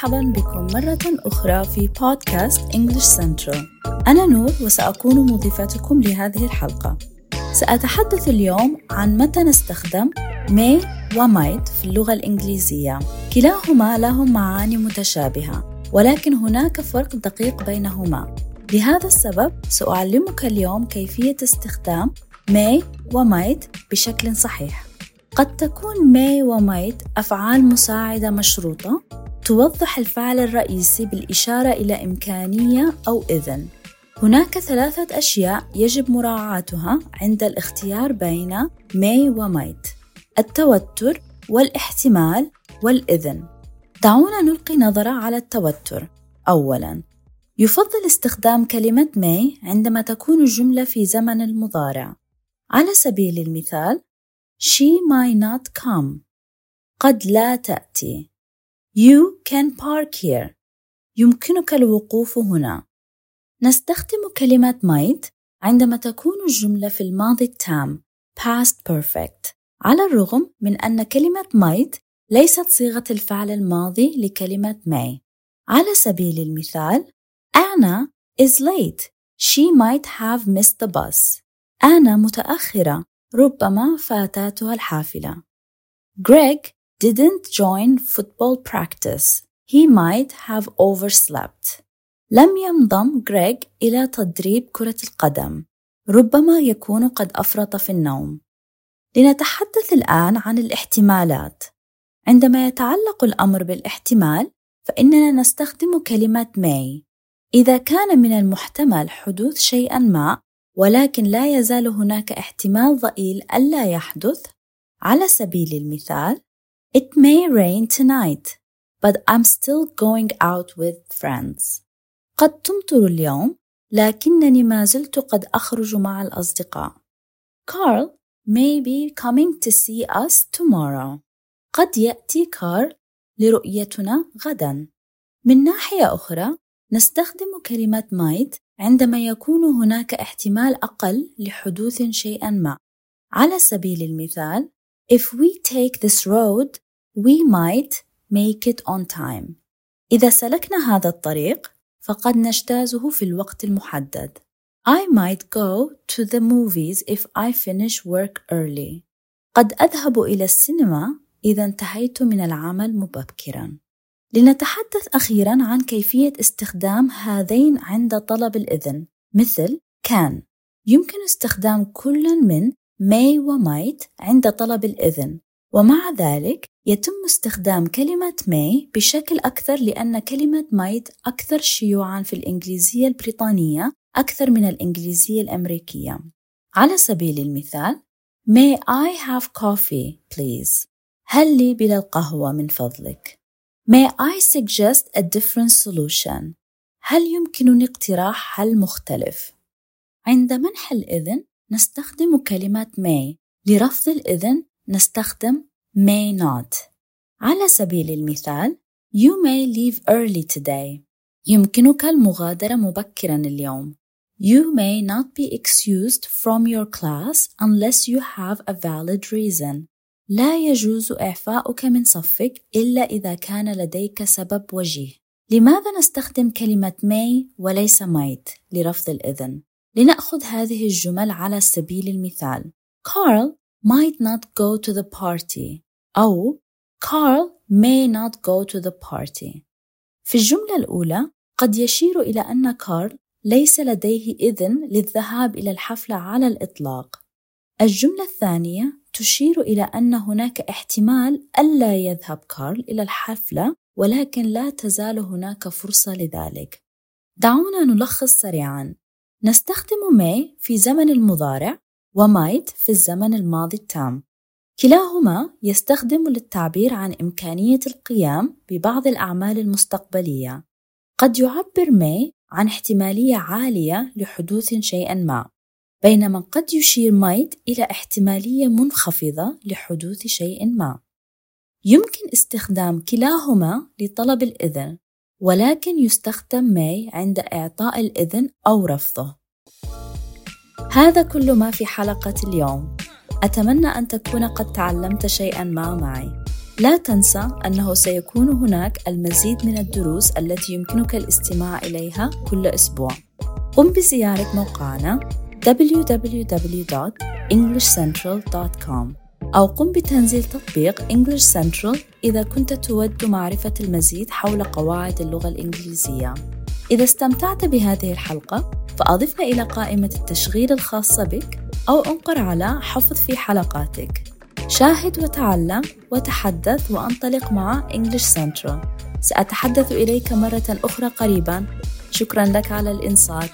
مرحبا بكم مرة أخرى في بودكاست English Central. أنا نور وسأكون مضيفتكم لهذه الحلقة. سأتحدث اليوم عن متى نستخدم may و might في اللغة الإنجليزية. كلاهما لهم معاني متشابهة ولكن هناك فرق دقيق بينهما. لهذا السبب سأعلمك اليوم كيفية استخدام may و might بشكل صحيح. قد تكون may و might أفعال مساعدة مشروطة؟ توضح الفعل الرئيسي بالإشارة إلى إمكانية أو إذن. هناك ثلاثة أشياء يجب مراعاتها عند الاختيار بين may و might التوتر والاحتمال والإذن. دعونا نلقي نظرة على التوتر. أولاً يفضل استخدام كلمة may عندما تكون الجملة في زمن المضارع. على سبيل المثال She might not come. قد لا تأتي. You can park here يمكنك الوقوف هنا نستخدم كلمة might عندما تكون الجملة في الماضي التام past perfect على الرغم من أن كلمة might ليست صيغة الفعل الماضي لكلمة may على سبيل المثال Anna is late. She might have missed the bus. أنا متأخرة. ربما فاتتها الحافلة. Greg didn't join football practice. He might have overslept. لم ينضم غريغ إلى تدريب كرة القدم. ربما يكون قد أفرط في النوم. لنتحدث الآن عن الاحتمالات. عندما يتعلق الأمر بالاحتمال، فإننا نستخدم كلمة may إذا كان من المحتمل حدوث شيء ما ولكن لا يزال هناك احتمال ضئيل ألا يحدث على سبيل المثال It may rain tonight but I'm still going out with friends. قد تمطر اليوم لكنني ما زلت قد أخرج مع الأصدقاء. Carl may be coming to see us tomorrow. قد يأتي كارل لرؤيتنا غدا. من ناحية أخرى نستخدم كلمة might عندما يكون هناك احتمال أقل لحدوث شيء ما. على سبيل المثال, if we take this road, we might make it on time. إذا سلكنا هذا الطريق، فقد نجتازه في الوقت المحدد. I might go to the movies if I finish work early. قد أذهب إلى السينما إذا انتهيت من العمل مبكرا. لنتحدث أخيرا عن كيفية استخدام هذين عند طلب الإذن مثل كان يمكن استخدام كل من may و might عند طلب الإذن ومع ذلك يتم استخدام كلمة may بشكل أكثر لأن كلمة might أكثر شيوعًا في الإنجليزية البريطانية أكثر من الإنجليزية الأمريكية. على سبيل المثال May I have coffee please؟ هل لي بلا القهوة من فضلك؟ May I suggest a different solution? هل يمكنني اقتراح حل مختلف؟ عند منح الإذن نستخدم كلمة may لرفض الإذن نستخدم may not على سبيل المثال You may leave early today يمكنك المغادرة مبكرا اليوم You may not be excused from your class unless you have a valid reason لا يجوز إعفاؤك من صفك إلا إذا كان لديك سبب وجيه. لماذا نستخدم كلمة may وليس might لرفض الإذن؟ لنأخذ هذه الجمل على سبيل المثال. Carl might not go to the party أو Carl may not go to the party. في الجملة الأولى قد يشير إلى أن كارل ليس لديه إذن للذهاب إلى الحفلة على الإطلاق. الجملة الثانية تشير إلى أن هناك احتمال ألا يذهب كارل إلى الحفلة ولكن لا تزال هناك فرصة لذلك. دعونا نلخص سريعا. نستخدم may في زمن المضارع ومايت في الزمن الماضي التام. كلاهما يستخدم للتعبير عن إمكانية القيام ببعض الأعمال المستقبلية. قد يعبر may عن احتمالية عالية لحدوث شيء ما. بينما قد يشير might إلى احتمالية منخفضة لحدوث شيء ما. يمكن استخدام كلاهما لطلب الإذن، ولكن يستخدم may عند إعطاء الإذن أو رفضه. هذا كل ما في حلقة اليوم. أتمنى أن تكون قد تعلمت شيئا ما معي. لا تنسى أنه سيكون هناك المزيد من الدروس التي يمكنك الاستماع إليها كل أسبوع. قم بزيارة موقعنا www.englishcentral.com أو قم بتنزيل تطبيق English Central إذا كنت تود معرفة المزيد حول قواعد اللغة الإنجليزية. إذا استمتعت بهذه الحلقة فأضفها إلى قائمة التشغيل الخاصة بك أو أنقر على حفظ في حلقاتك. شاهد وتعلم وتحدث وأنطلق مع English Central. سأتحدث إليك مرة أخرى قريبا. شكرا لك على الإنصات.